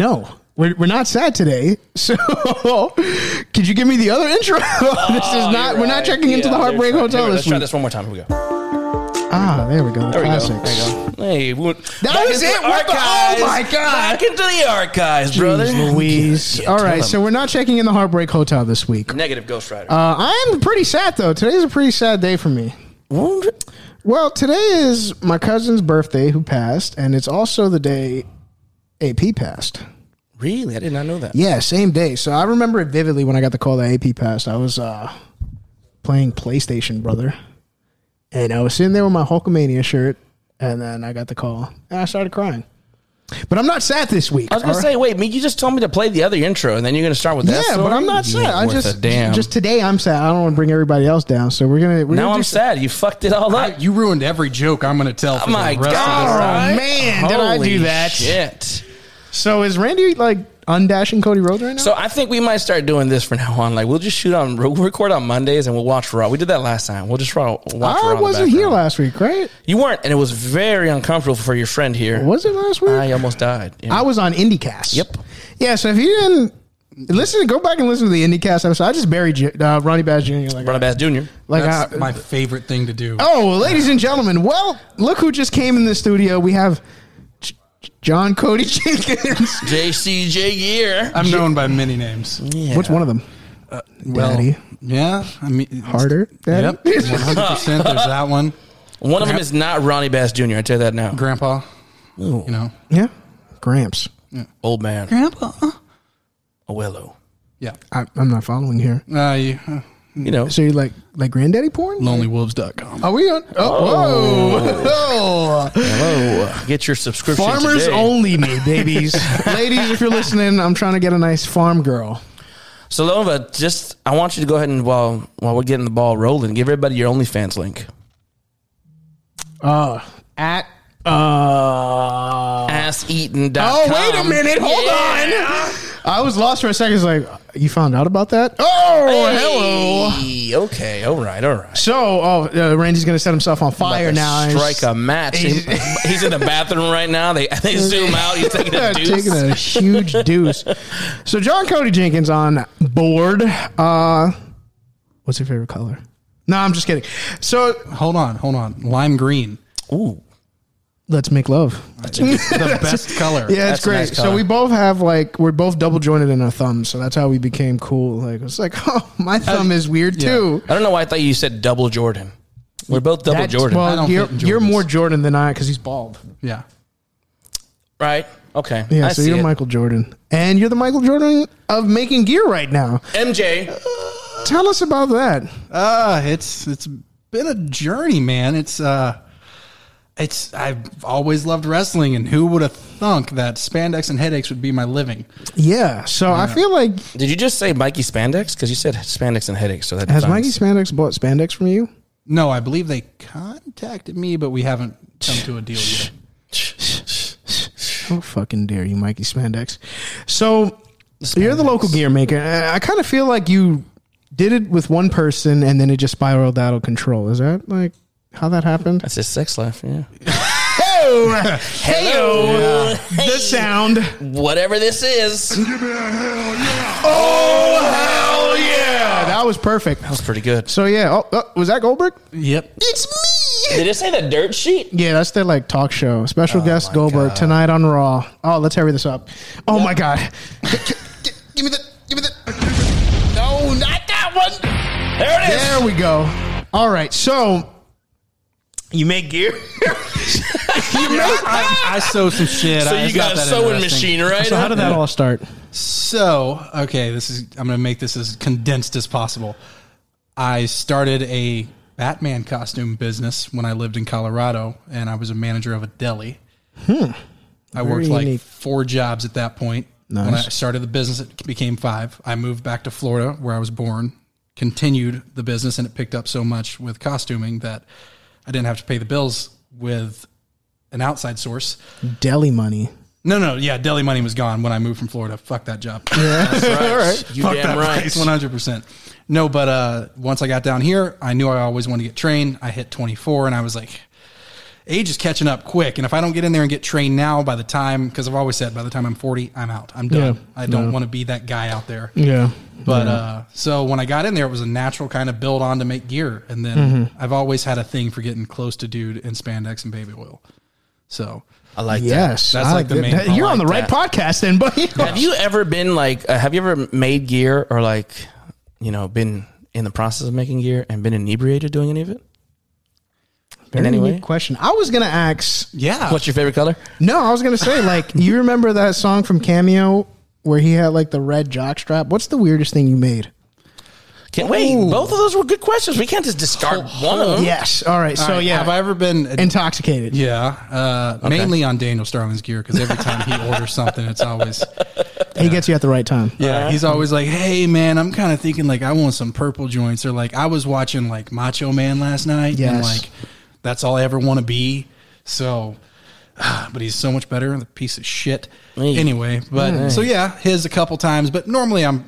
No, we're, we're not sad today. So, could you give me the other intro? this is not. We're not checking into the Heartbreak Hotel Let's this try week. this one more time. Here we go. Ah, there we go. There we go. Classics. There we go. Hey, we went That back was into it? the What the- oh archives. my God. Back into the archives, brother. Jeez Louise. Yeah, All tell right, them. so we're not checking in the Heartbreak Hotel this week. negative Ghost Rider. Uh, I am pretty sad though. Today's a pretty sad day for me. Well, today is my cousin's birthday who passed, and it's also the day AP passed. really, I did not know that. Yeah, same day. So I remember it vividly when I got the call that AP passed. I was uh, playing PlayStation, brother, and I was sitting there with my Hulkamania shirt, and then I got the call, and I started crying. But I'm not sad this week. I was gonna all right? say, wait, me, you just told me to play the other intro, and then you're gonna start with that. yeah, story? but I'm not sad. ain't I worth just damn. just today I'm sad. I don't want to bring everybody else down. So we're gonna. We're now gonna I'm do sad. You fucked it all up. You ruined every joke I'm going to tell for Oh my the rest god! of this. Oh, man, did I do Holy that? Shit. So is Randy like undashing Cody Rhodes right now? So I think we might start doing this from now on. Like we'll just shoot on, we'll record on Mondays, and we'll watch Raw. We did that last time. We'll just raw, watch I in the wasn't here last week, right? You weren't, and it was very uncomfortable for your friend here. Was it last week? I almost died. Yeah. I was on IndieCast. Yep. Yeah, so if you didn't listen, go back and listen to the IndieCast episode. I just buried uh, Ronnie Bass Jr. Like, Ronnie Bass Jr. like That's I- my favorite thing to do. oh, well, ladies and gentlemen, well, look who just came in the studio. We have J- J- John Cody Jenkins. JCJ Gear. I'm known by many names. Yeah. What's one of them? Well, Daddy. yeah. I mean, Harder. Daddy? Yep, 100%. There's that one. One of them is not Ronnie Bass Jr. I tell you that now. Grandpa. You know. Yeah. Gramps. Old man. Grandpa. Abuelo. Yeah. I, I'm not following here. Uh, you, uh, You know. So you like like granddaddy porn? lonelywolves.com. Are we on? Oh, whoa. Hello. Get your subscription. Farmers today. only me, babies. Ladies, if you're listening, I'm trying to get a nice farm girl. So Nova, just I want you to go ahead and while while we're getting the ball rolling, give everybody your OnlyFans link. Uh, at uh. Asseaton.com. Oh wait a minute! Hold on. I was lost for a second. It's like you found out about that. Oh, hello. Okay, all right, all right. So, oh, uh, Randy's gonna set himself on fire now. Strike a match. He's, he's in the bathroom right now. They they zoom out. He's taking a deuce. taking a huge deuce. So John Cody Jenkins on board. Uh, what's your favorite color? No, I'm just kidding. So Hold on, hold on. Lime green. Ooh, let's make love. That's the best color. Yeah, That's it's a great. nice so color. we both have like we're both double jointed in our thumbs, so that's how we became cool. Like it's like, oh, my thumb is weird yeah. too. I don't know why I thought you said double Jordan. We're both double That's- Jordan, Well, I don't you're, fit in you're Jordans. more Jordan than I because he's bald. Yeah. right? Okay, Yeah, I so see you're it. Michael Jordan, and you're the Michael Jordan of making gear right now. MJ. Tell us about that. Uh, it's it's been a journey, man. It's uh it's I've always loved wrestling and who would have thunk that spandex and headaches would be my living. Yeah. So I feel like Did you just say Mikey Spandex? Because you said spandex and headaches. So that has defines- Mikey Spandex bought spandex from you? No, I believe they contacted me, but we haven't come to a deal yet. How fucking dare you, Mikey Spandex? So you're the local gear maker. I, I kind of feel like you did it with one person and then it just spiraled out of control. Is that like how that happened? That's his sex life. Yeah. Oh, hey, the sound. Whatever this is, Oh, hell yeah! That was perfect. that was pretty good. So yeah, oh, oh, was that Goldberg? Yep. It's me. Did it say the dirt sheet? Yeah, that's their like talk show. Special oh guest Goldberg tonight on Raw. Oh, let's hurry this up. Oh my god. G- g- g- give me the give me the No, not that one. There it is. There we go. All right. So you make gear? I, I sew some shit. So I- you it's got not a that sewing interesting. machine, right? so how did that all start? So, okay, this is I'm going to make this as condensed as possible. I started a Batman costume business when I lived in Colorado, and I was a manager of a deli. Hmm. I worked like unique. four jobs at that point. When I Nice. started the business, it became five. I moved back to Florida, where I was born, continued the business, and it picked up so much with costuming that I didn't have to pay the bills with an outside source. Deli money. No, no, yeah, deli money was gone when I moved from Florida. Fuck that job. Yeah, That's right. You Fuck damn that right. place, 100%. No, but uh, once I got down here, I knew I always wanted to get trained. I hit 24 and I was like, age is catching up quick. And if I don't get in there and get trained now, by the time, because I've always said, by the time I'm 40, I'm out. I'm done. Yeah. I don't Yeah. want to be that guy out there. Yeah. But uh, so when I got in there, it was a natural kind of build on to make gear, and then Mm-hmm. I've always had a thing for getting close to dude in spandex and baby oil. So I like that. Yes. That's I like the main- I You're on the like right podcast then, buddy. Have you ever been like? Uh, have you ever made gear or like, you know, been in the process of making gear and been inebriated doing any of it? Very any unique way? question. I was gonna ask. yeah, What's your favorite color? No, I was gonna say like you remember that song from Cameo where he had like the red jock strap. What's the weirdest thing you made? Can't wait. Both of those were good questions. We can't just discard one of them. Yes. All right. All So right, yeah, have I ever been? intoxicated. yeah, uh, mainly on Daniel Starling's gear because every time he orders something, it's always He gets you at the right time. yeah. He's always like, "Hey man, I'm kind of thinking like I want some purple joints," or like I was watching like Macho Man last night, and Yes. like that's all I ever want to be. So, but he's so much better. Than the piece of shit. Hey. Anyway, but so yeah, his a couple times, but normally I'm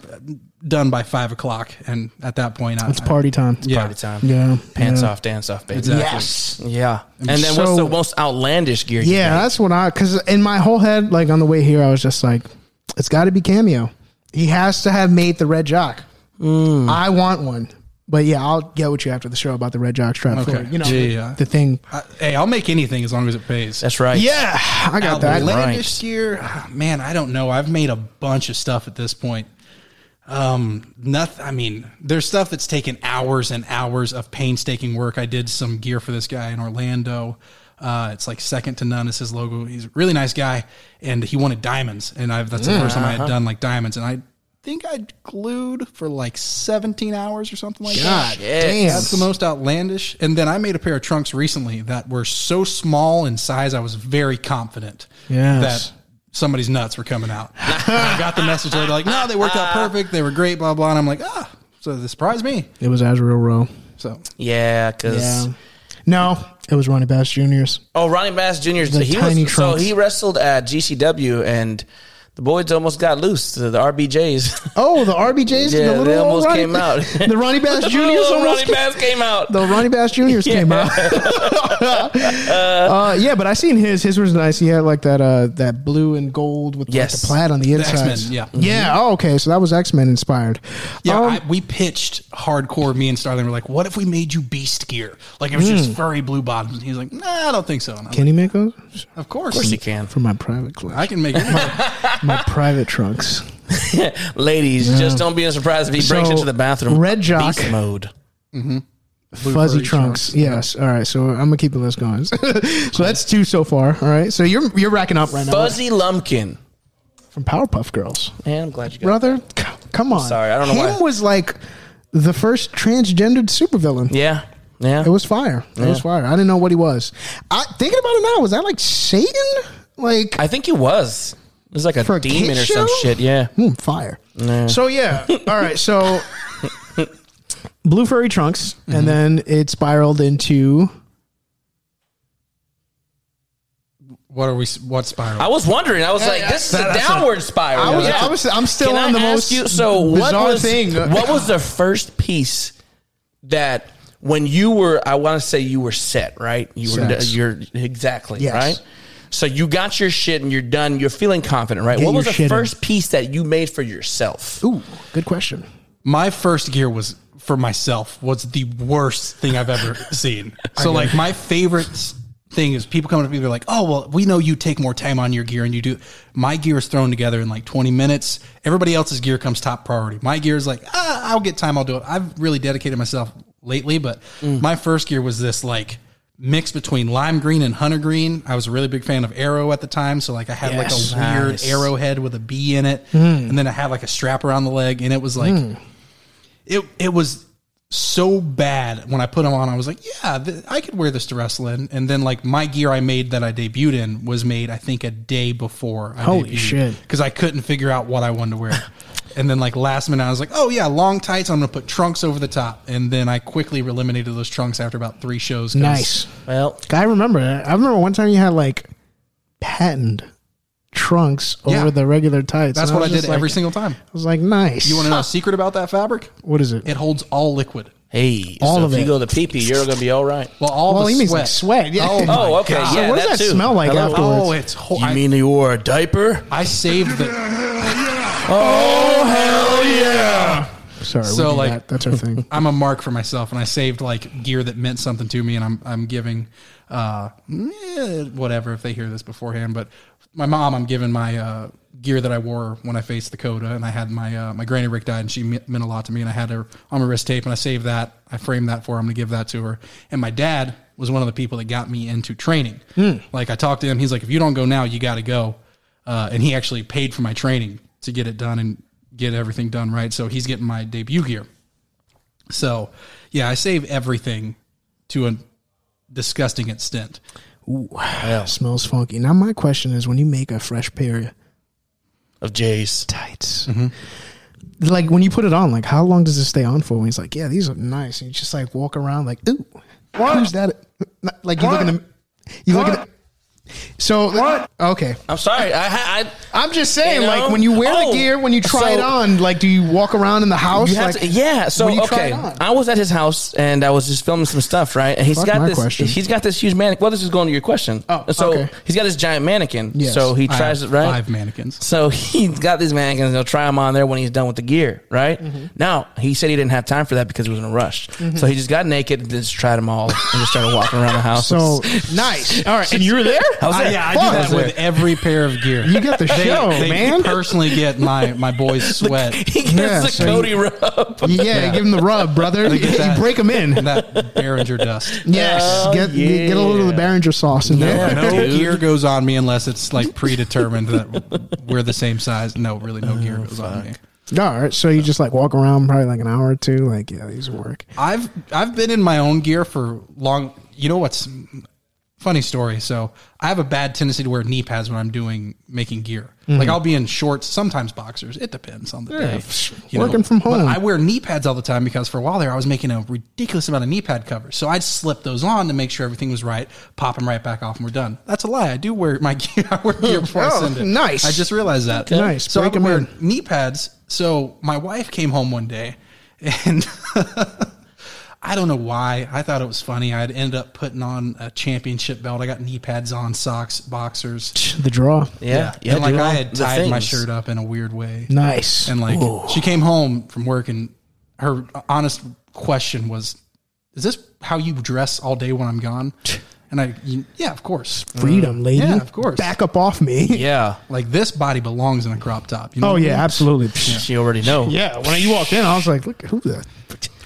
done by five o'clock, and at that point, I, It's party time. Yeah. Party time. Yeah. Pants yeah. off, dance off, baby. Exactly. Yes. Yeah. And then So- what's the most outlandish gear? you Yeah, made? that's what I because in my whole head, like on the way here, I was just like, it's got to be cameo. He has to have made the red jock. Mm. I want one, but yeah, I'll get with you after the show about the red jock strap. Okay. For, you know, Yeah, the, yeah. the thing. I- hey, I'll make anything as long as it pays. That's right. Yeah, I got that. Outlandish gear, ah, man. I don't know. I've made a bunch of stuff at this point. Um, nothing. I mean, there's stuff that's taken hours and hours of painstaking work. I did some gear for this guy in Orlando. Uh, it's like second to none is his logo. He's a really nice guy, and he wanted diamonds, and I've that's the first time I had done like diamonds, and I think I glued for like 17 hours or something like that. God Yes. damn. That's the most outlandish. And then I made a pair of trunks recently that were so small in size, I was very confident Yes. that somebody's nuts were coming out. I got the message later, like, no, they worked out perfect. They were great, blah, blah. And I'm like, ah, so this surprised me. It was Azrael Rowe. So Yeah, because Yeah. No, it was Ronnie Bass Jr.'s. oh, Ronnie Bass Jr.'s. The he tiny was so he wrestled at GCW and the boys almost got loose. The, the RBJs. Oh, the RBJs. the Yeah, little they almost Ronnie- came out. the Ronnie Bass Juniors Little almost Ronnie Bass came out. The Ronnie Bass Juniors came out. uh, yeah, but I seen his. His was nice. He had like that uh, that blue and gold with like, the plaid on the inside. X-Men, yeah. yeah. Oh, okay. So that was X Men inspired. yeah, Um, I, we pitched hardcore. Me and Starling were like, what if we made you beast gear? Like it was just furry blue bottoms. And he like, nah, I don't think so. And I was can he make those of course. Of course you can. for my private collection? I can make it. my private trunks. Ladies, just don't be surprised if he breaks So, into the bathroom. Red Jock. Beast mode. Mm-hmm. fuzzy trunks. trunks. Yes. All right. So I'm gonna keep the list going. so that's two so far. All right. So you're you're racking up right now Fuzzy Lumpkin. from Powerpuff Girls, Man, I'm glad you got brother. c- Come on. sorry, I don't know Him why. was like the first transgendered supervillain. Yeah. Yeah. It was fire. It was fire. I didn't know what he was. I thinking about it now. Was that like Satan? Like I think he was. It was like a For a demon kid or some show? shit. Yeah. hmm, fire. So yeah. All right. So blue furry trunks, Mm-hmm. and then it spiraled into. what are we? What spiral? I was wondering. I was like, this is a that's downward spiral. I was, Yeah. I was, I'm still Can on I the ask most you? So what bizarre was thing. what was the first piece that when you were? I want to say you were set, right? You were. Sex. You're exactly Yes. right. So you got your shit and you're done. You're feeling confident, right? Get what was the shit in. first piece that you made for yourself? Ooh, good question. my first gear was for myself was the worst thing I've ever seen. So like my favorite thing is people come up to me they're like, "Oh, well, we know you take more time on your gear and you do my gear is thrown together in like 20 minutes. Everybody else's gear comes top priority. My gear is like, ah, I'll get time, I'll do it." I've really dedicated myself lately, but my first gear was this like mix between lime green and hunter green. I was a really big fan of arrow at the time, so like I had Yes. like a weird Nice. arrowhead with a bee in it, hmm. and then I had like a strap around the leg, and it was like hmm. it it was so bad when I put them on. I was like, yeah, th- I could wear this to wrestle in. And then like my gear I made that I debuted in was made I think a day before. I Holy shit. Because I couldn't figure out what I wanted to wear. and then like last minute I was like, oh yeah, long tights. I'm gonna put trunks over the top. And then I quickly eliminated those trunks after about three shows. 'cause- Nice. Well, I remember that. I remember one time you had like patent trunks over Yeah. the regular tights. That's and what I was did just like- every single time. I was like, nice. You want to know a secret about that fabric? what is it? It holds all liquid. Hey, All so of if you it. go to pee pee, you're gonna be all right. Well, all well, the he means sweat. like sweat. Yeah. Oh, Oh, okay, God. yeah. what does that that too. smell like Hello? Oh, afterwards? Oh, it's. Ho- You I, mean you wore a diaper? I saved the. Oh hell yeah! Sorry. So, we do like- that. that's our thing. I'm a mark for myself, and I saved like gear that meant something to me, and I'm I'm giving, uh, eh, whatever if they hear this beforehand. But my mom, I'm giving my uh, gear that I wore when I faced the Coda, and I had my uh, my granny Rick died, and she me- meant a lot to me, and I had her on my wrist tape, and I saved that. I framed that for her. I'm gonna give that to her. And my dad was one of the people that got me into training. Like I talked to him, he's like, if you don't go now, you got to go, uh, and he actually paid for my training to get it done and get everything done right. So he's getting my debut gear. So, yeah, I save everything to a disgusting extent. Ooh, smells funky. Now my question is, when you make a fresh pair of Of Jay's. tights, mm-hmm. like when you put it on, like how long does it stay on for? When he's like, "Yeah, these are nice," and you just like walk around like, "Ooh, who's that?" Like you look in the, you look at. So what? Okay, I'm sorry. I, I I'm just saying, You know? like when you wear Oh, the gear, when you try it on, like do you walk around in the house? You have like, to, yeah. So you okay. I was at his house and I was just filming some stuff, right? And he's Fuck got this. question. He's got this huge mannequin. Well, this is going to your question. Oh, so okay. he's got this giant mannequin. Yes. So he tries it right. Five mannequins. So he's got these mannequins. He'll try them on there when he's done with the gear, right? Mm-hmm. Now he said he didn't have time for that because he was in a rush. So he just got naked and just tried them all and just started walking around the house. So nice. All right, and you were there. I was I, there. yeah, I Fuck. do I that with there. every pair of gear. You get the they, show, they man. personally get my my boy's sweat. He gets Yeah, the so Cody rub. Yeah, give him the rub, brother. You, that. break him in. and that Behringer dust. Yes, Oh, get get get a little of the yeah. Behringer sauce in there. Yeah. No Dude. gear goes on me unless it's like predetermined that we're the same size. No, really, no gear oh, goes on me. All right, so you just like walk around probably like an hour or two. Like, yeah, these work. I've I've been in my own gear for long. You know what's funny story? So I have a bad tendency to wear knee pads when I'm doing making gear. Like mm. I'll be in shorts, sometimes boxers. It depends on the day. pff, working from But home. I wear knee pads all the time because for a while there I was making a ridiculous amount of knee pad covers. So I'd slip those on to make sure everything was right, pop them right back off, and we're done. That's a lie. I do wear my gear. I wear gear before I Oh, send it. nice. I just realized that. Nice. So Break I wear knee pads. So my wife came home one day and I don't know why. I thought it was funny. I'd ended up putting on a championship belt. I got knee pads on, socks, boxers. The draw. Yeah, yeah. and like I had tied my shirt up in a weird way. Nice. And like Ooh. she came home from work and her honest question was, "Is this how you dress all day when I'm gone?" And I, yeah, of course. freedom, uh, lady. Yeah, of course. Back up off me. Yeah. Like this body belongs in a crop top. You know Oh what I yeah, mean? absolutely. she already know. Yeah, when you walked in, I was like, "Look, who the?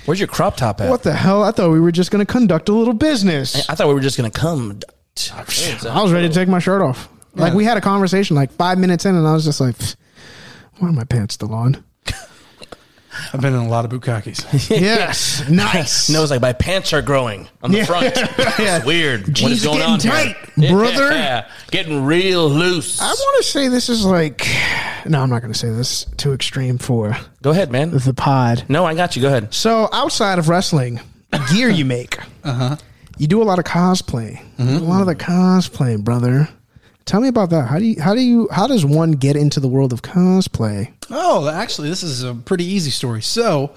Where's your crop top at? What the hell? I thought we were just going to conduct a little business. I thought we were just gonna come. I was ready to take my shirt off. Like we had a conversation like five minutes in, and I was just like, "Why are my pants still on?" I've been in a lot of bukakis. yes, nice. No, it's like my pants are growing on the Yeah. front. Yeah. It's weird. what Jeans is going getting on tight, here? brother. Yeah, getting real loose. I want to say this is like, no, I'm not going to say this too extreme for Go ahead, man. the pod. No, I got you. Go ahead. So outside of wrestling, the gear you make, uh-huh. you do a lot of cosplay. A lot of the cosplay, brother. Tell me about that. How do you? How do you? How does one get into the world of cosplay? Oh, actually, this is a pretty easy story. So,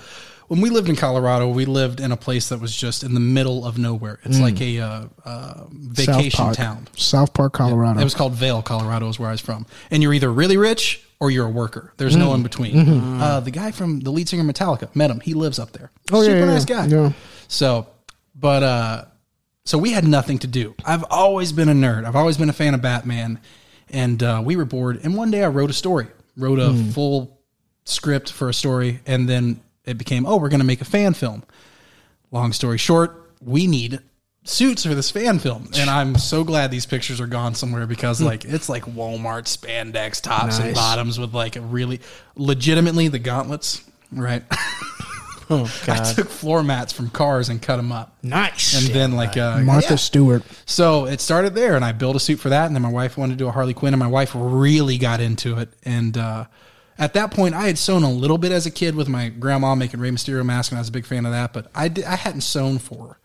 when we lived in Colorado, we lived in a place that was just in the middle of nowhere. It's like a uh, uh, vacation South Park, town. South Park, Colorado. It was called Vail, Colorado, is where I was from. And you're either really rich or you're a worker. There's no in between. Uh, the guy from the lead singer Metallica, met him. He lives up there. Oh, yeah, Super yeah, nice guy. Yeah. So, but uh, so we had nothing to do. I've always been a nerd. I've always been a fan of Batman, and uh, we were bored. And one day I wrote a story, wrote a Hmm. full script for a story, and then it became, oh, we're going to make a fan film. Long story short, we need suits for this fan film, and I'm so glad these pictures are gone somewhere because like it's like Walmart spandex tops and bottoms with like a really legitimately the gauntlets, right? Oh I took floor mats from cars and cut them up. nice. And then like uh, Martha yeah. Stewart. So it started there, and I built a suit for that. And then my wife wanted to do a Harley Quinn, and my wife really got into it. And uh, at that point, I had sewn a little bit as a kid with my grandma making Rey Mysterio mask, and I was a big fan of that. But I did, I hadn't sewn for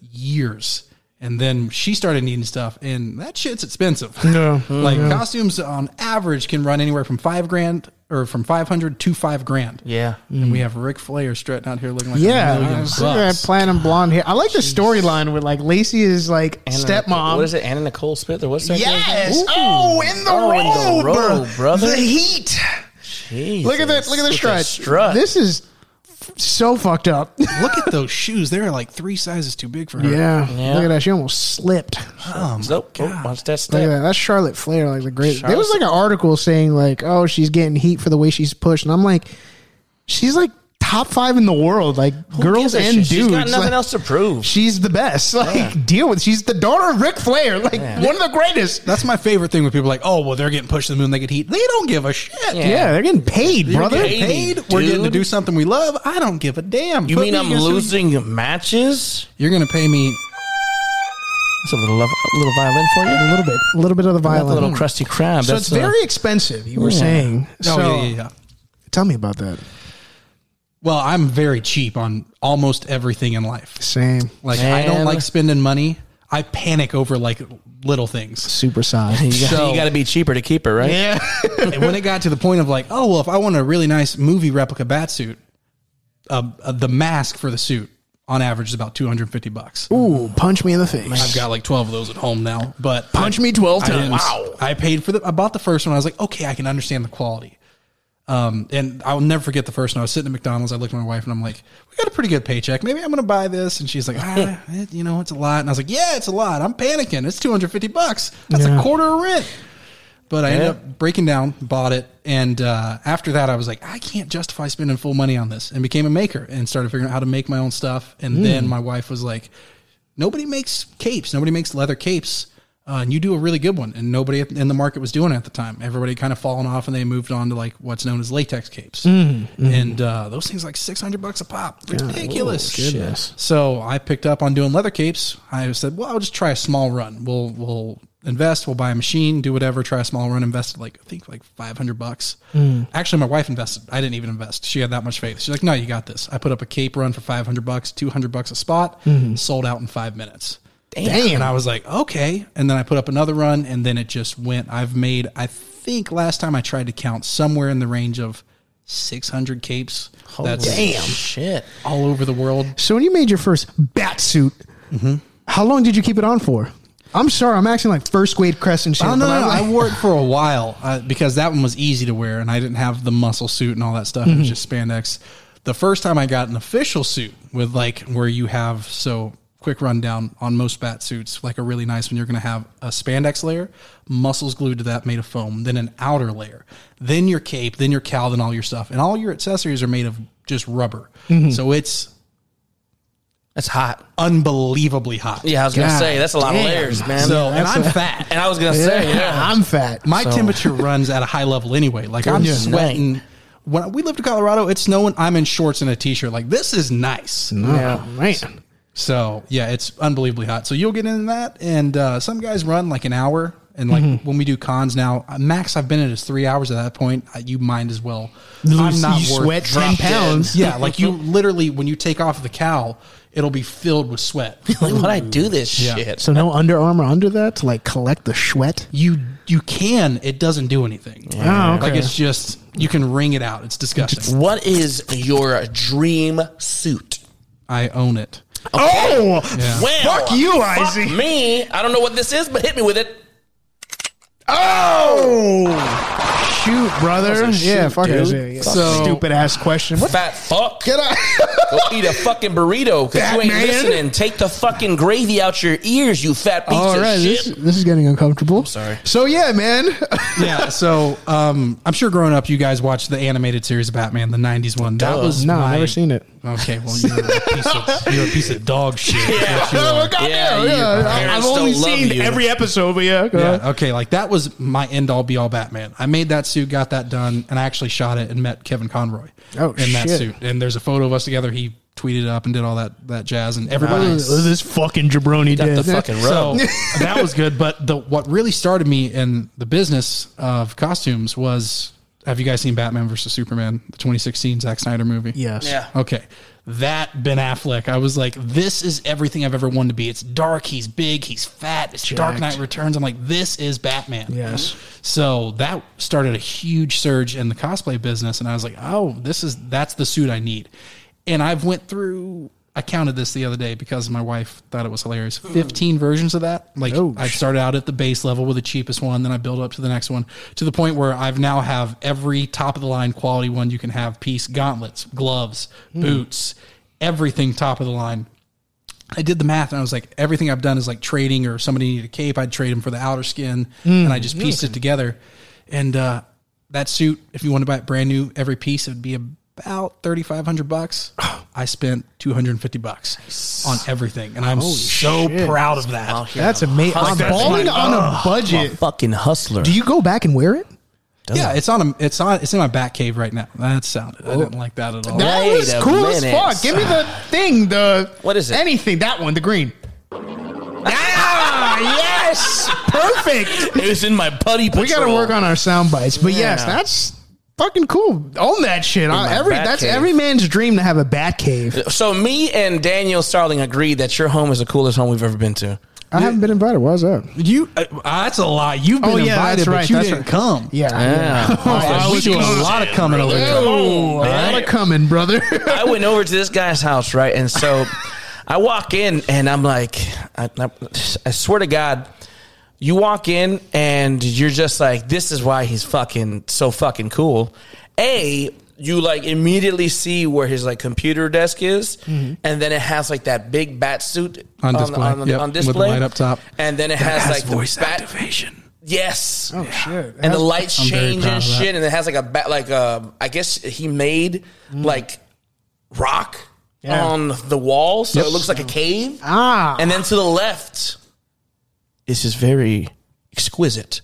years. And then she started needing stuff, and that shit's expensive. No. like costumes on average can run anywhere from five grand or from five hundred to five grand. Yeah. And we mm. have Ric Flair strutting out here looking like Yeah, a million I see that bucks. platinum blonde hair. I like the storyline with like Lacey is like Anna- stepmom. What is it? Anna Nicole Smith or what's that? Yes. Oh, in the Oh, in the robe, robe, brother. The heat. Jesus. Look at that. Look at the strut. strut. This is so fucked up. Look at those shoes. They're like three sizes too big for her. yeah. Yeah. Look at that. She almost slipped. Oh, So, oh, watch that Look at step. that. That's Charlotte Flair, like the great. There was like an article saying like, oh, she's getting heat for the way she's pushed, and I'm like, she's like top five in the world, like girls and shit? dudes. She's got nothing like, else to prove. She's the best. Like deal with. She's the daughter of Ric Flair, like one of the greatest. That's my favorite thing when people like, oh, well, they're getting pushed to the moon. They get heat. They don't give a shit. Yeah. Yeah, they're getting paid, You're brother. getting paid. We're getting to do something we love. I don't give a damn. You Put mean me I'm against some- losing matches? You're going to pay me. That's a little love, a little violin for you. A little bit, a little bit of the That violin. little crusty crab. so That's it's uh, very expensive. You were yeah. saying. Oh, So, yeah, yeah, yeah. Tell me about that. Well, I'm very cheap on almost everything in life. Same. Like, I don't Man. like spending money. I panic over like little things. Super size. You got, So- you got to be cheaper to keep her, right? yeah. and when it got to the point of like, oh well, if I want a really nice movie replica bat suit, uh, uh, the mask for the suit on average is about 250 bucks. Ooh, punch me in the face. I've got like 12 of those at home now, but punch I, me twelve I times. didn't- Wow. I paid for the. I bought the first one. I was like, okay, I can understand the quality. Um, and I'll never forget the first one. I was sitting at McDonald's. I looked at my wife and I'm like, we got a pretty good paycheck. Maybe I'm going to buy this. And she's like, ah, it, you know, it's a lot. And I was like, yeah, it's a lot. I'm panicking. It's 250 bucks. That's Yeah. a quarter of rent. But I ended up breaking down, bought it, and uh, after that, I was like, I can't justify spending full money on this, and became a maker and started figuring out how to make my own stuff. And then my wife was like, Nobody makes capes. Nobody makes leather capes. Uh, and you do a really good one, and nobody in the market was doing it at the time. Everybody kind of fallen off, and they moved on to like what's known as latex capes, and uh, those things like six hundred bucks a pop, ridiculous. goodness. So I picked up on doing leather capes. I said, well, I'll just try a small run. We'll we'll invest. We'll buy a machine, do whatever. Try a small run. Invested like I think like five hundred bucks. Actually, my wife invested. I didn't even invest. She had that much faith. She's like, no, you got this. I put up a cape run for five hundred bucks, two hundred bucks a spot, sold out in five minutes. Damn. And I was like, okay. And then I put up another run, and then it just went. I've made, I think last time I tried to count somewhere in the range of 600 capes. That's Damn. Shit. all over the world. So when you made your first bat suit, Mm-hmm. how long did you keep it on for? I'm sorry, I'm acting like first grade Crescent shit. Oh, no, no, I'm no. I wore it for a while uh, because that one was easy to wear, and I didn't have the muscle suit and all that stuff. It was just spandex. The first time I got an official suit with like where you have so quick rundown on most bat suits, like a really nice one, you're going to have a spandex layer, muscles glued to that made of foam, then an outer layer, then your cape, then your cowl, then all your stuff, and all your accessories are made of just rubber. Mm-hmm. So it's That's hot. unbelievably hot. Yeah, I was gonna say that's a lot damn. of layers, man. So, and I'm a- fat. and I was gonna say, yeah. I'm fat. My So- temperature runs at a high level anyway. Like I'm Yeah. sweating. When we lived in Colorado, it's snowing. I'm in shorts and a t-shirt. Like this is nice. Oh, man. So yeah, it's unbelievably hot. So you'll get into that, and uh, some guys run like an hour. And like Mm-hmm. when we do cons now, uh, max I've been at is three hours. At that point, uh, you might as well. Lose, I'm not you worth sweat 10 drop dead. pounds. Yeah, like you literally when you take off the cowl, it'll be filled with sweat. like, why'd I do this Yeah. shit? So no Under Armour under that to like collect the sweat? You you can. It doesn't do anything. Oh, okay. Like it's just you can wring it out. It's disgusting. What is your dream suit? I own it. Oh, Yeah. Well, Fuck you, fuck Izzy. me. I don't know what this is, but hit me with it. oh, shoot, brother. That was a yeah, fuck dude. it. Yeah, So- stupid ass question. What? Fat fuck. Get out. Go eat a fucking burrito because you ain't Batman. listening. Take the fucking gravy out your ears, you fat piece All of shit. this, this is getting uncomfortable. sorry. So yeah, man. yeah. So um, I'm sure growing up, you guys watched the animated series of Batman, the '90s one. That Duh. was no, my, I've never seen it. Okay, well you're a piece of you're a piece of dog shit. Yeah. What you Oh, are. goddamn, Yeah, yeah, your I- I've parents only don't love seen you. every episode, but yeah. go ahead. Yeah, okay, like that was my end all be all Batman. I made that suit, got that done, and I actually shot it and met Kevin Conroy Oh, in that shit. suit. And there's a photo of us together. He tweeted it up and did all that that jazz, and everybody Oh, This fucking jabroni did. the fucking So rub. that was good. But the what really started me in the business of costumes was have you guys seen Batman versus Superman, the 2016 Zack Snyder movie? yes. Yeah. Okay. that Ben Affleck. I was like, this is everything I've ever wanted to be. It's dark, he's big, he's fat, it's Dark Knight Returns. I'm like, this is Batman. Yes. So that started a huge surge in the cosplay business, and I was like, oh, this is that's the suit I need. And I've went through. I counted this the other day because my wife thought it was hilarious. Hmm. Fifteen versions of that. Like Oh, I started out at the base level with the cheapest one, then I build up to the next one to the point where I've now have every top of the line quality one you can have piece, gauntlets, gloves, hmm. boots, everything top of the line. I did the math and I was like, everything I've done is like trading or somebody needed a cape, I'd trade them for the outer skin hmm. and I just pieced it together. And uh, that suit, if you want to buy it brand new, every piece, it would be about 3500 bucks. Oh, I spent 250 bucks on everything. And I'm so shit. proud of that. Out here. That's amazing. I'm Hustler. balling on a I'm a budget. fucking hustler. Do you go back and wear it? Yeah, it's on a, it's on it's in my back cave right now. That sounded. I didn't like that at all. That Wait was a cool as fuck. Give me the thing. The What is it? Anything. That one. The green. ah, yes. Perfect. It was in my putty patrol. We got to work on our sound bites. But yes, Yeah. that's fucking cool. Own that shit. I- every that's cave. every man's dream to have a bat cave. So me and Daniel Starling agreed that your home is the coolest home we've ever been to. I haven't been invited. Why is that? You uh, that's a lie. You've been Oh, yeah, invited, that's but you that's didn't right. come. Yeah. Yeah. I we was do a lot of coming over there. Oh, a lot of coming, brother. I went over to this guy's house, right? And so I walk in and I'm like, I, I, I swear to God, you walk in and you're just like, this is why he's fucking so fucking cool. A, you like immediately see where his like computer desk is, and then it has like that big bat suit Mm-hmm. On display. on, Yep, on with the display, light up top. and then it has, like voice the bat. activation. Yes. Oh shit. and the lights I'm change and shit, and it has like a bat, like uh, I guess he made like rock Yeah. on the wall, so it looks like a cave. Ah. And then to the left is his very exquisite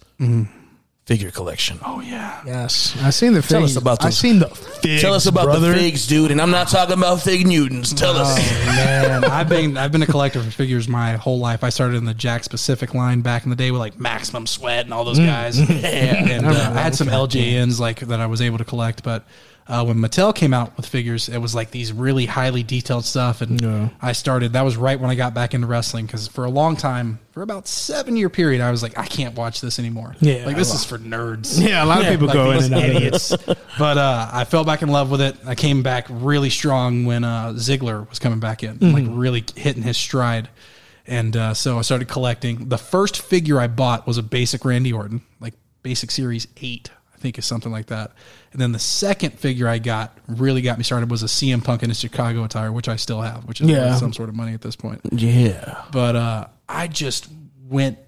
figure collection. Oh yeah. yes. I've seen the figs. Tell us about I those. seen the figs. Tell us about brother. the figs, dude, and I'm not talking about fig Newtons. Tell us. Man, I've been I've been a collector for figures my whole life. I started in the Jakks Pacific line back in the day with like Maximum Sweat and all those guys. and uh, I had some LJNs like that I was able to collect, but uh, when Mattel came out with figures, it was like these really highly detailed stuff, and I started. That was right when I got back into wrestling because for a long time, for about seven year period, I was like, I can't watch this anymore. Yeah, like this is for nerds. Yeah, a lot of people Like go in and out idiots. but uh, I fell back in love with it. I came back really strong when uh, Ziggler was coming back in, like really hitting his stride. And uh, so I started collecting. The first figure I bought was a basic Randy Orton, like basic series eight, I think is something like that. And then the second figure I got really got me started was a CM Punk in his Chicago attire, which I still have, which is Yeah. worth some sort of money at this point Yeah. but uh, I just went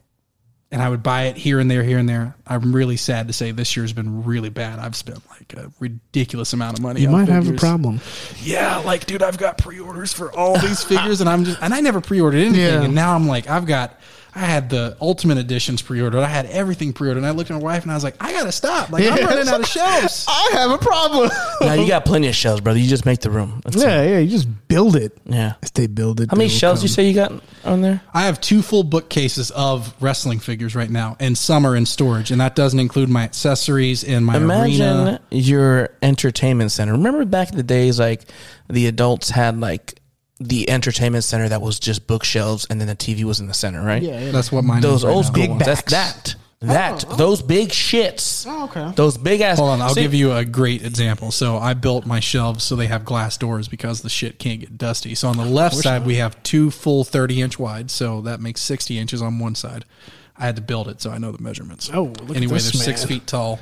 and I would buy it here and there, here and there. I'm really sad to say this year's been really bad. I've spent like a ridiculous amount of money. You might have a problem. Yeah, like dude, I've got pre-orders for all these figures, and I'm just and I never pre-ordered anything, Yeah. and now I'm like, I've got. I had the Ultimate Editions pre-ordered. I had everything pre-ordered. And I looked at my wife and I was like, I gotta stop. Like I'm running out of shelves. I have a problem. Now you got plenty of shelves, brother. You just make the room. That's yeah, it. yeah. You just build it. Yeah. As they build it. How many they will shelves you say you got on there? I have two full bookcases of wrestling figures right now, and some are in storage, and that doesn't include my accessories and my Imagine arena. your entertainment center. Remember back in the days, like the adults had like the entertainment center that was just bookshelves, and then the TV was in the center, right? Yeah, yeah. That's what mine those is right old now. school Big ones. That's backs. that. That oh, oh. those big shits. Oh, okay. Those big ass. Hold on, I'll See, give you a great example. So I built my shelves so they have glass doors because the shit can't get dusty. So on the left side we have two full 30 inch wide, so that makes 60 inches on one side. I had to build it, so I know the measurements. Oh, look at anyway, they're six feet tall,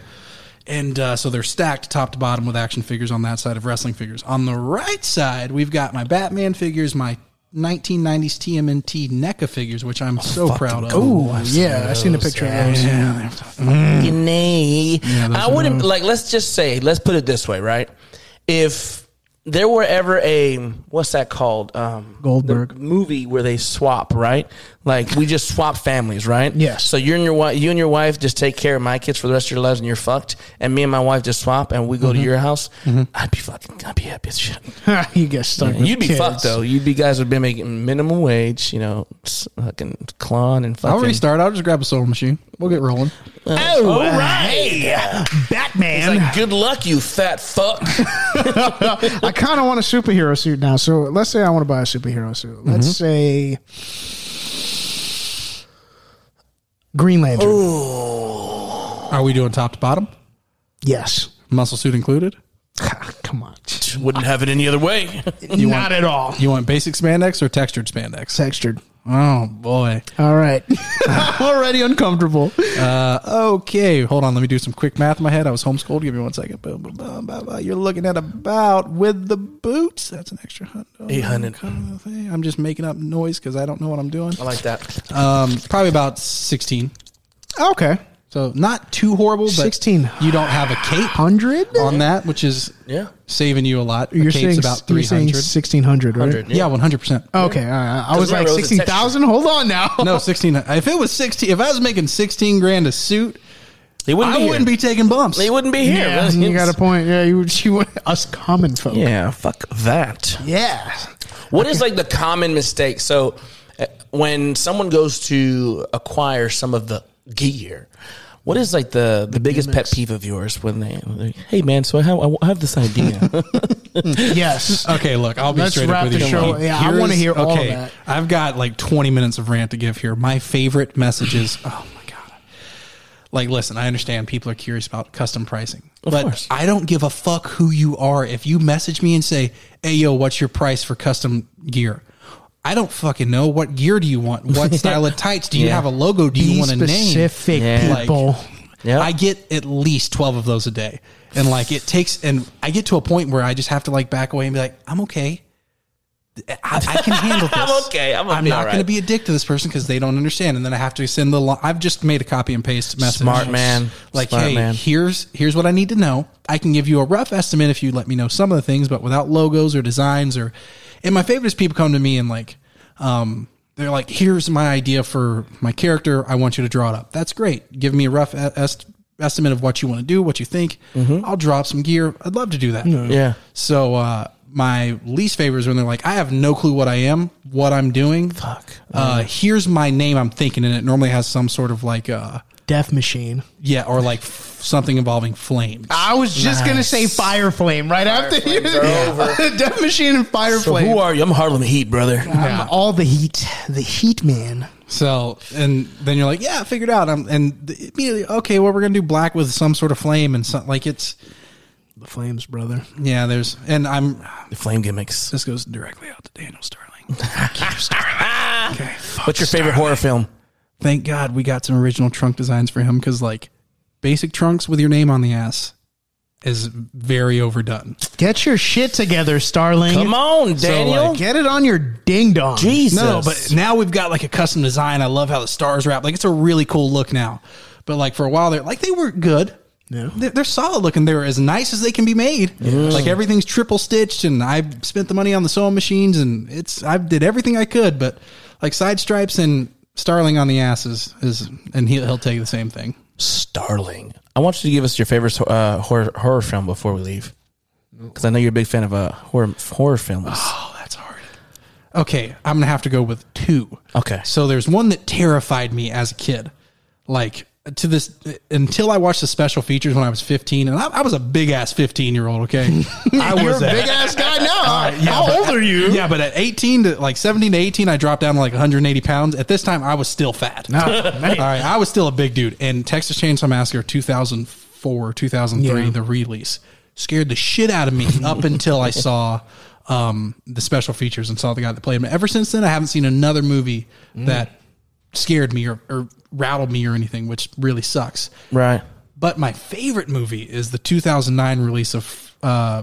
and uh, so they're stacked top to bottom with action figures on that side of wrestling figures. On the right side, we've got my Batman figures, my 1990s TMNT NECA figures, which I'm so proud of. Oh, yeah. I've seen the picture yeah. of those. Nay. those I wouldn't like. Let's just say. Let's put it this way, right? If there were ever a what's that called? Um, Goldberg. the movie where they swap, right? Like we just swap families, right? Yes. So you're and your wife, you and your wife just take care of my kids for the rest of your lives, and you're fucked. And me and my wife just swap, and we go Mm-hmm. to your house. I'd be fucking. I'd be happy as shit. you get stuck. with You'd be kids. fucked though. You'd be guys would be making minimum wage. You know, fucking clawing and fucking. I'll restart. I'll just grab a sewing machine. We'll get rolling. Oh, All right. right. Batman. It's like, good luck, you fat fuck. I kind of want a superhero suit now. So let's say I want to buy a superhero suit. Let's say Green Lantern. Are we doing top to bottom? Yes. Muscle suit included? Come on. Wouldn't have it any other way. Not at all. You want basic spandex or textured spandex? Textured. Oh boy. All right. I'm already uncomfortable. Uh, Okay, hold on. Let me do some quick math in my head. I was homeschooled. Give me one second. Boom, boom, boom, boom, boom. You're looking at about with the boots. That's an extra hundred. 800. kind of thing. I'm just making up noise because I don't know what I'm doing. I like that. Um, probably about sixteen. Okay. So not too horrible, but 16. You don't have a cape 100? on that, which is Yeah. saving you a lot. A You're cape's saying, about you're three saying hundred. 1600, right? 100. Yeah, one hundred percent. Okay. all right. I was like remember, it was a 16,000. Hold on now. No, sixteen. If it was sixteen, if I was making sixteen grand a suit, They wouldn't I be wouldn't here. be taking bumps. They wouldn't be here. Yeah, you got a point. Yeah, you, you want us common folk. Yeah, fuck that. Yeah. What is like the common mistake? So uh, when someone goes to acquire some of the gear, what is like the the biggest pet peeve of yours when they, when they hey man, so I have I have this idea. Yes. Okay, look, I'll be Let's straight wrap up with the you. show. Yeah, I wanna hear all of okay, that. I've got like 20 minutes of rant to give here. My favorite messages. Oh my god! Like, listen, I understand people are curious about custom pricing, but course. I don't give a fuck who you are. If you message me and say, "Hey, yo, what's your price for custom gear?" I don't fucking know. What gear do you want? What style of tights? Do you Yeah. have a logo? Do you Be want a name? specific, Yeah. Like, people. Yeah. I get at least 12 of those a day. And like it takes, and I get to a point where I just have to like back away and be like, I'm okay. I, I can handle this. I'm okay. I'm be not all going to be a dick to this person because they don't understand. And then I have to send the. Lo- I've just made a copy and paste message. Smart man. Like, Smart hey, man. here's here's what I need to know. I can give you a rough estimate if you let me know some of the things, but without logos or designs or. And my favorite is people come to me and like, um, they're like, here's my idea for my character. I want you to draw it up. That's great. Give me a rough est- estimate of what you want to do, what you think. I'll draw up some gear. I'd love to do that. Mm-hmm. Yeah. So uh, my least favorite is when they're like, I have no clue what I am, what I'm doing. Fuck. Uh, here's my name I'm thinking, and it normally has some sort of like, uh, Death Machine. yeah, or like f- something involving flames. I was just going to say Fire Flame right after you. Flames are over. Death Machine and Fire So Flame. who are you? I'm Harlem Heat, brother. I'm all the heat. The heat man. So, and then you're like, yeah, figured out. I'm, and th- immediately, okay, well, we're gonna do black with some sort of flame and something like it's, The flames, brother. yeah. There's, and I'm. The flame gimmicks. This goes directly out to Daniel Starling. What's your favorite horror film? Thank God we got some original trunk designs for him because like basic trunks with your name on the ass is very overdone. Get your shit together, Starling. Come on, So, Daniel. like, Get it on your ding dong. Jesus. No, but now we've got like a custom design. I love how the stars wrap. Like it's a really cool look now. But like for a while, they're like they were good. Yeah. They're, they're solid looking. They're as nice as they can be made. Like everything's triple stitched, and I spent the money on the sewing machines, and it's I did everything I could. But like side stripes and Starling on the asses is, is and he'll, he'll tell you the same thing. Starling. I want you to give us your favorite uh, horror horror film before we leave, because I know you're a big fan of uh, horror horror films. Oh, that's hard. Okay, I'm gonna have to go with two. Okay. So there's one that terrified me as a kid, like to this until I watched the special features when I was 15, and I, I was a big ass 15 year old. Okay, I You're was a big ass guy now. yeah, How but- old are you? Yeah, but at 18 to like 17 to 18, I dropped down to like 180 pounds. At this time, I was still fat. All right, I was still a big dude. And Texas Chainsaw Massacre 2004, 2003, Yeah. the release scared the shit out of me up until I saw um, the special features and saw the guy that played him. Ever since then, I haven't seen another movie that scared me or, or rattled me or anything, which really sucks. Right. But my favorite movie is the 2009 release of uh,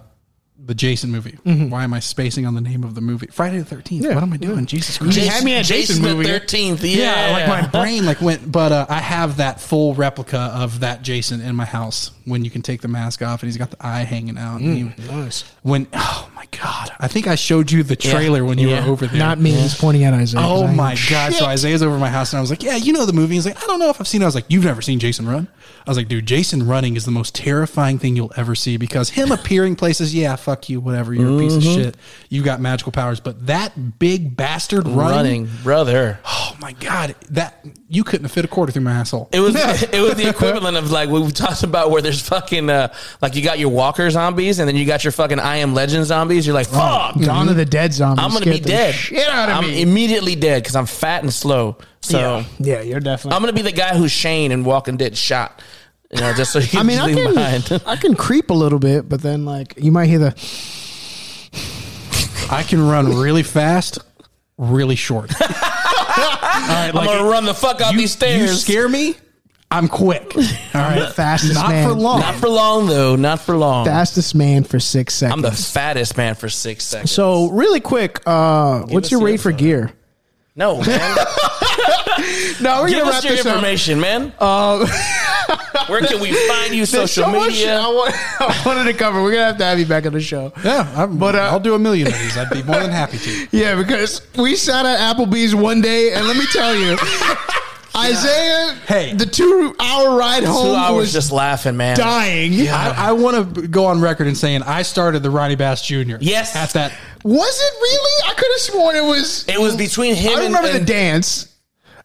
the Jason movie. Why am I spacing on the name of the movie? Friday the 13th. what am I doing? Jesus Christ. You had me at Jason the movie. Thirteenth. Yeah. Yeah, like my brain like went, but uh, I have that full replica of that Jason in my house. When you can take the mask off and he's got the eye hanging out. and he- Nice. when oh my god, I think I showed you the trailer when you Yeah. were over there. Not me. He's pointing at Isaiah. Oh my ain't god! So. Isaiah's over my house, and I was like, "Yeah, you know the movie." He's like, "I don't know if I've seen." it. I was like, "You've never seen Jason run?" I was like, "Dude, Jason running is the most terrifying thing you'll ever see because him appearing places, yeah, fuck you, whatever, you're a piece of mm-hmm. shit. You got magical powers. But that big bastard running, running, brother. oh my god, that you couldn't fit a quarter through my asshole. It was it was the equivalent of like we talked about where there's fucking uh like you got your walker zombies and then you got your fucking I am legend zombies. You're like, fuck, Dawn of the Dead zombies. I'm gonna be scared the dead. Shit out of I'm me. immediately dead because I'm fat and slow. So yeah. yeah, you're definitely. I'm gonna be the guy who's Shane and Walking Dead shot. You know, just so you I mean, I can, behind. I can creep a little bit, but then like you might hear the. I can run really fast, really short. All right, I'm gonna run the fuck out you, these stairs. You scare me, I'm quick. All right, fastest not man. for long. Not for long though. Not for long. Fastest man for six seconds. I'm the fattest man for six seconds. so really quick, uh, what's your the rate for info. gear? no, man. No, we're Give gonna us wrap your this up. information, man. Um, Where can we find you? there's Social so much media. I, want, I wanted to cover. We're gonna have to have you back on the show. Yeah, I'm, But, but uh, I'll do a million of these. I'd be more than happy to. Yeah, because we sat at Applebee's one day, and let me tell you, Isaiah, Hey. the two-hour ride home Two hours was just laughing, man. dying. I, I want to go on record and saying I started the Ronnie Bass Jr. Yes. at that. Was it really? I could have sworn it was. It was between him I remember and, the and dance.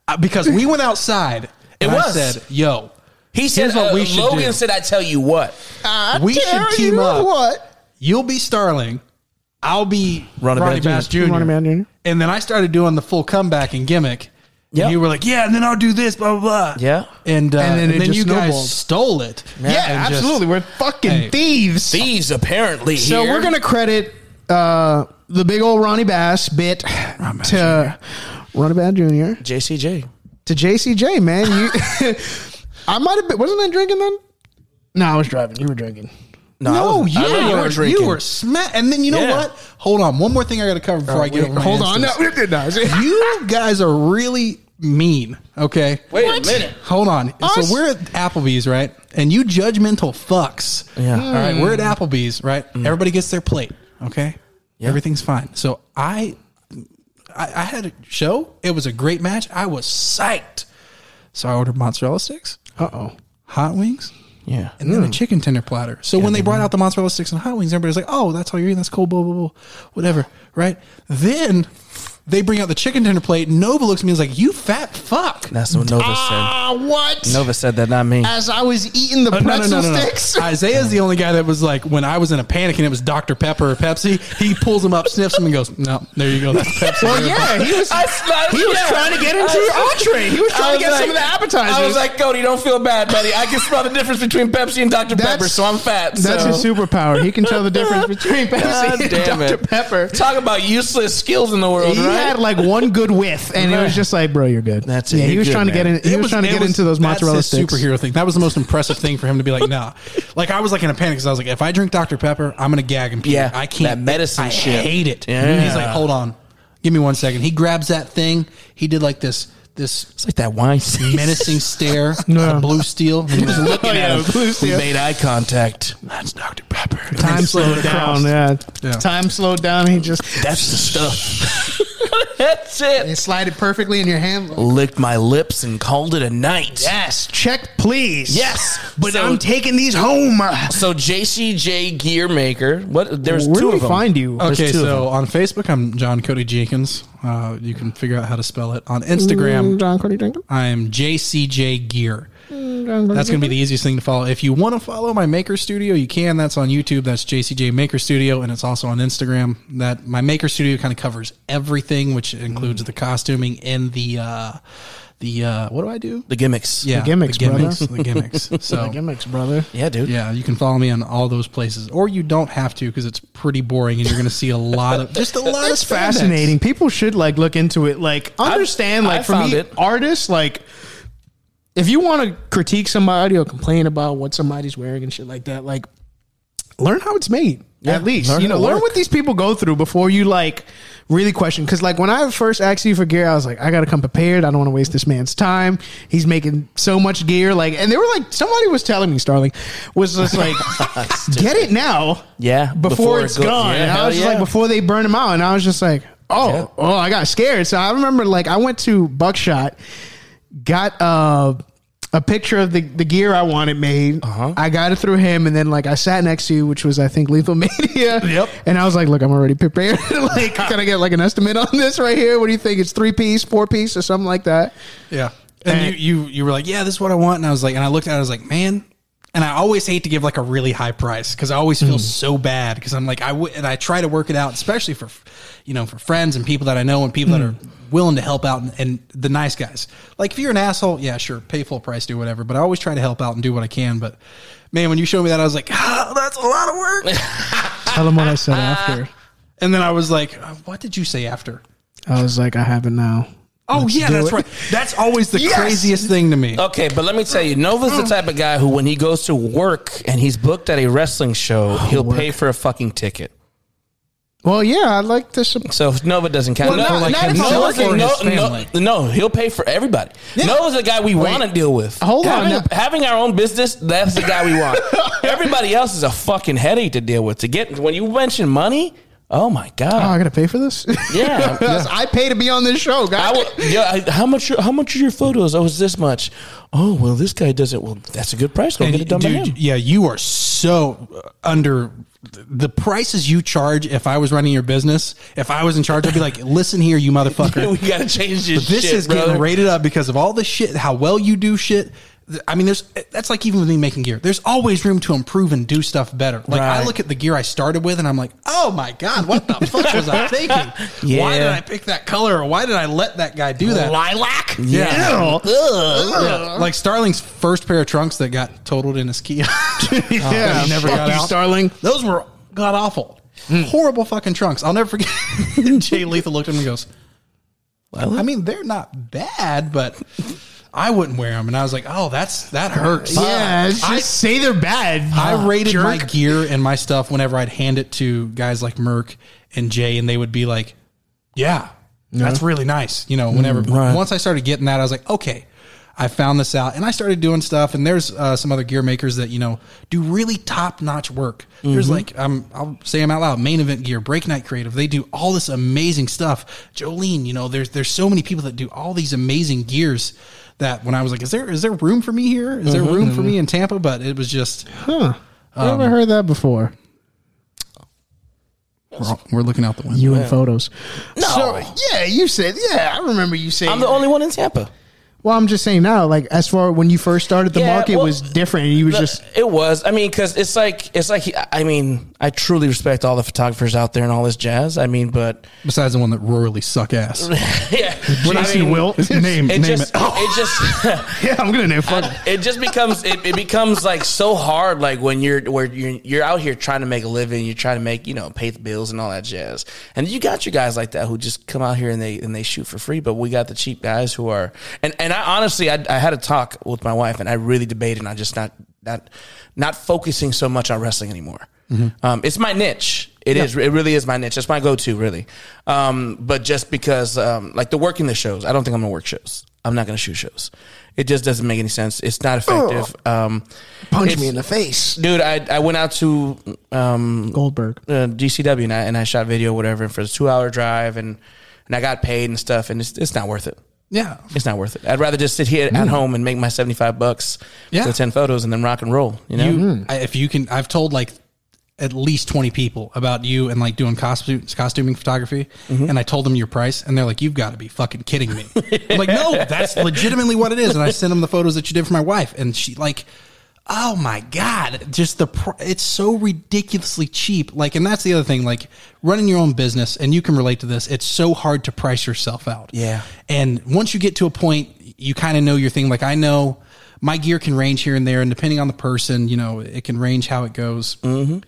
uh, because we went outside. It and I was. said, "Yo, He said, Here's what uh, we should Logan do. said, I tell you what. I We tell should team you up. What? you'll be Starling, I'll be Ronnie Ronnie, Bass Bass Jr." Ronnie Man Jr. And then I started doing the full comeback and gimmick. Yep. And you were like, "Yeah," and then I'll do this, blah blah blah. Yeah. And uh, And and then then, it just you snowballed. guys stole it. Yeah, And just- absolutely. We're fucking Hey. thieves. Thieves apparently So here. we're gonna credit uh, the big old Ronnie Bass bit to Ronnie Bass Jr. JCJ. to JCJ. Man, you. I might have been. Wasn't I drinking then? No, I was driving. You were drinking. No, I No, was- you, I know were, you were drinking. You were smack. And then you know Yeah. what? Hold on. One more thing I got to cover before oh, I get over. my Hold on. No, instance. no, no. you guys are really mean. Okay. Wait a minute. Hold on. Us? So we're at Applebee's, right? And you judgmental fucks. Yeah. All right. We're at Applebee's, right? Mm. Everybody gets their plate. Okay. Everything's fine. So I, I, I had a show. It was a great match. I was psyched. So I ordered mozzarella sticks, Uh oh. hot wings, Yeah. and then a chicken tender platter. So when they brought out the mozzarella sticks and hot wings, everybody's like, "Oh, that's all you're eating. That's cool." Blah blah blah, whatever. Right? Then they bring out the chicken tender plate. Nova looks at me and is like, "You fat fuck." That's what Nova Ah, what? said. Nova said that, not me. As I was eating the Uh, pretzel sticks. Isaiah's the only guy that was like, when I was in a panic and it was Dr. Pepper or Pepsi, he pulls them up, sniffs them, and goes, "No, there you go. That's Pepsi." well, yeah, he was. I slimed- he was yeah. trying to get into I- your entree. He was I trying to get like- some of the appetizers. I was like, Cody, don't feel bad, buddy. I can smell the difference between Pepsi and Dr. That's- Pepper, so I'm fat. That's so. his superpower. He can tell the difference between Pepsi God and damn Dr. it. Pepper. Talk about useless skills in the world, He right? Had like one good whiff, and it was just like, bro, you're good. That's it. Yeah, he You're was good, trying to get in. He It was, trying to it get was- into those that's mozzarella his sticks. superhero thing. That was the most impressive thing for him to be like, nah. Like I was like in a panic because I was like, if I drink Dr. Pepper, I'm gonna gag and puke. Yeah, I can't. that medicine I shit. hate it. Yeah. He's like, hold on, give me one second. He grabs that thing. He did like this this it's like that wine menacing stare No. of blue steel. He was oh, looking Oh, yeah, at him. blue We made eye contact. That's Dr. Pepper. Time slowed down. Yeah. Yeah. time slowed down. He just That's the stuff. That's it. they slide it perfectly in your hand. Licked my lips and called it a night. Yes, check please. Yes. but So- I'm taking these home. So JCJ Gear Maker. What? There's Where two do we of them. find you? There's Okay, two of so on Facebook, I'm John Cody Jenkins. Uh, you can figure out how to spell it. On Instagram, John Cody Jenkins. I'm JCJ Gear. That's going to be the easiest thing to follow. If you want to follow my Maker Studio, you can. That's on YouTube. That's JCJ Maker Studio, and it's also on Instagram. That my Maker Studio kind of covers everything, which includes the costuming and the uh, the uh, what do I do? the gimmicks. Yeah, gimmicks, the gimmicks, brother. the gimmicks. So The gimmicks, brother. Yeah, dude. yeah, you can follow me on all those places, or you don't have to because it's pretty boring, and you're going to see a lot of just a lot It's of spandex. fascinating. People should like look into it. Like understand. I like for found me, it. artists like. If you want to critique somebody or complain about what somebody's wearing and shit like that, like learn how it's made. at least learn you know learn work. what these people go through before you like really question. Because like when I first asked you for gear, I was like, I got to come prepared. I don't want to waste this man's time. He's making so much gear. Like, and they were like, somebody was telling me, Starling, was just like, get it now. Yeah, before, before it's it go- gone. yeah, and I was just yeah. like, before they burn them out. And I was just like, oh, Yeah. oh, I got scared. So I remember like I went to Buckshot, got uh a picture of the, the gear I wanted made. Uh-huh. I got it through him, and then like I sat next to you, which was I think Lethal Media. Yep. And I was like, "Look, I'm already prepared. like, can I get like an estimate on this right here? What do you think? It's three piece, four piece, or something like that?" Yeah. And And- you, you you were like, yeah, this is what I want. And I was like, and I looked at it, I was like, man. And I always hate to give like a really high price because I always feel so bad because I'm like I and I try to work it out, especially for you know for friends and people that I know and people that are willing to help out and, and the nice guys. Like if you're an asshole, yeah, sure, pay full price, do whatever. But I always try to help out and do what I can. But man, when you showed me that, I was like, oh, that's a lot of work. Tell them what I said after. and then I was like, uh, what did you say after? I was like, "I have it now." Oh yeah, that's it. right. That's always the Yes! craziest thing to me. Okay, but let me tell you, Nova's the type of guy who, when he goes to work and he's booked at a wrestling show, oh, he'll pay for a fucking ticket. Well, yeah, I'd like to. Sup- So if Nova doesn't count. Well, not- like not if Nova's or no, no, no, he'll pay for everybody. Nova's the guy we want to deal with. Hold on having, now. having our own business, that's the guy we want. everybody else is a fucking headache to deal with. To get when you mention money, oh my god! oh, I gotta pay for this. yeah. Yes, I pay to be on this show, I guys. will, yeah, I, how much? How much are your photos? Oh, it's this much. Oh, well, this guy doesn't. Well, that's a good price. Go get it done by him. yeah, you are so uh, under the prices you charge. If I was running your business, if I was in charge, I'd be like, "Listen here, you motherfucker. we gotta change this. this shit, is brother. getting rated up because of all the shit, how well you do shit." I mean, there's eh, that's like even with me making gear. There's always room to improve and do stuff better. Like I look at the gear I started with, and I'm like, "Oh my god, what the fuck was I thinking? Why did I pick that color? Or why did I let that guy do that?" Lilac. Yeah. Yeah. Like Starling's first pair of trunks that got totaled in his Kia. yeah, oh, he never got you, out. Starling. Those were god awful. Hmm. Horrible fucking trunks. I'll never forget. Jay Lethal looked at him and goes, I mean, they're not bad, but I wouldn't wear them. And I was like, oh, that's that hurts. Yeah, just I, say they're bad. I rated jerk. my gear and my stuff whenever I'd hand it to guys like Merck and Jay, and they would be like, yeah, that's really nice. You know, whenever right. once I started getting that, I was like, okay, I found this out, and I started doing stuff. And there's uh, some other gear makers that you know do really top notch work. There's like um, I'll say them out loud: Main Event Gear, Break Night Creative. They do all this amazing stuff. Jolene, you know, there's there's so many people that do all these amazing gears. That when I was like, is there is there room for me here? Is there room for me mm-hmm. in Tampa? But it was just Huh. I never um, heard that before. we're, we're looking out the window. You in photos. No. So, yeah, you said, yeah, I remember you saying. I'm the only one in Tampa. Well, I'm just saying now, like, as far when you first started, the Yeah, market well, was different. And you was No, just, it was. I mean, because it's like it's like I mean, I truly respect all the photographers out there and all this jazz. I mean, but Besides the one that royally suck ass. yeah, when I see Will, name it name just it. it just yeah, I'm going to name fuck. it just becomes it, it becomes like so hard like when you're where you're you're out here trying to make a living you're trying to make you know pay the bills and all that jazz and you got your guys like that who just come out here and they and they shoot for free but we got the cheap guys who are and and I honestly I, I had a talk with my wife and I really debated on just not not not focusing so much on wrestling anymore um, it's my niche It is. It really is my niche. It's my go-to, really. Um, but just because, um, like the working the shows, I don't think I'm gonna work shows. I'm not gonna shoot shows. It just doesn't make any sense. It's not effective. Um, Punch me in the face. dude. I I went out to um, Goldberg. uh, GCW and I, and I shot video, whatever, and for the two-hour drive, and and I got paid and stuff, and it's it's not worth it. Yeah. It's not worth it. I'd rather just sit here at mm. home and make my seventy-five bucks Yeah. for ten photos and then rock and roll. You know, You, hmm. I, if you can, I've told like at least 20 people about you and like doing costume, costuming photography. Mm-hmm. And I told them your price and they're like, you've got to be fucking kidding me. I'm like, no, that's legitimately what it is. And I sent them the photos that you did for my wife and she like, oh my God, just the, pr- it's so ridiculously cheap. Like, and that's the other thing, like running your own business and you can relate to this. It's so hard to price yourself out. Yeah. And once you get to a point, you kind of know your thing. Like I know my gear can range here and there, and depending on the person, you know, it can range how it goes. Mm-hmm.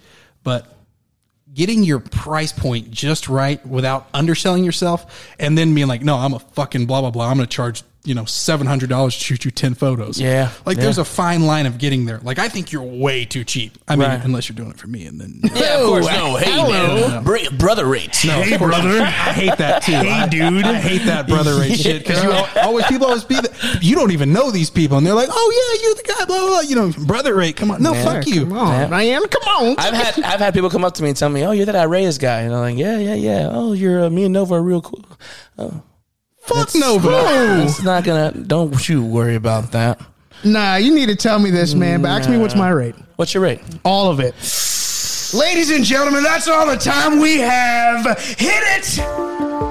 But getting your price point just right without underselling yourself, and then being like, "No, I'm a fucking blah blah blah. I'm going to charge." You know, seven hundred dollars to shoot you ten photos. Yeah, like yeah. there's a fine line of getting there. Like I think you're way too cheap. I mean, Right. unless you're doing it for me, and then yeah, of course. No, hey hello. man, Br- brother rates. No, hey, brother. I hate that too. Hey, dude. I hate that brother rate shit because you always people always be the, you don't even know these people and they're like, oh yeah, you're the guy. Blah blah. blah. You know, brother rate. Come on, no, fuck you. Come on, man. Come on. I've had I've had people come up to me and tell me, "Oh, you're that Reyes guy," and I'm like, "Yeah, yeah, yeah." Oh, you're uh, me and Nova are real cool. Fuck Nova. It's not gonna. Don't you worry about that. Nah, you need to tell me this, man. But ask me what's my rate. What's your rate? All of it. Ladies and gentlemen, that's all the time we have. Hit it!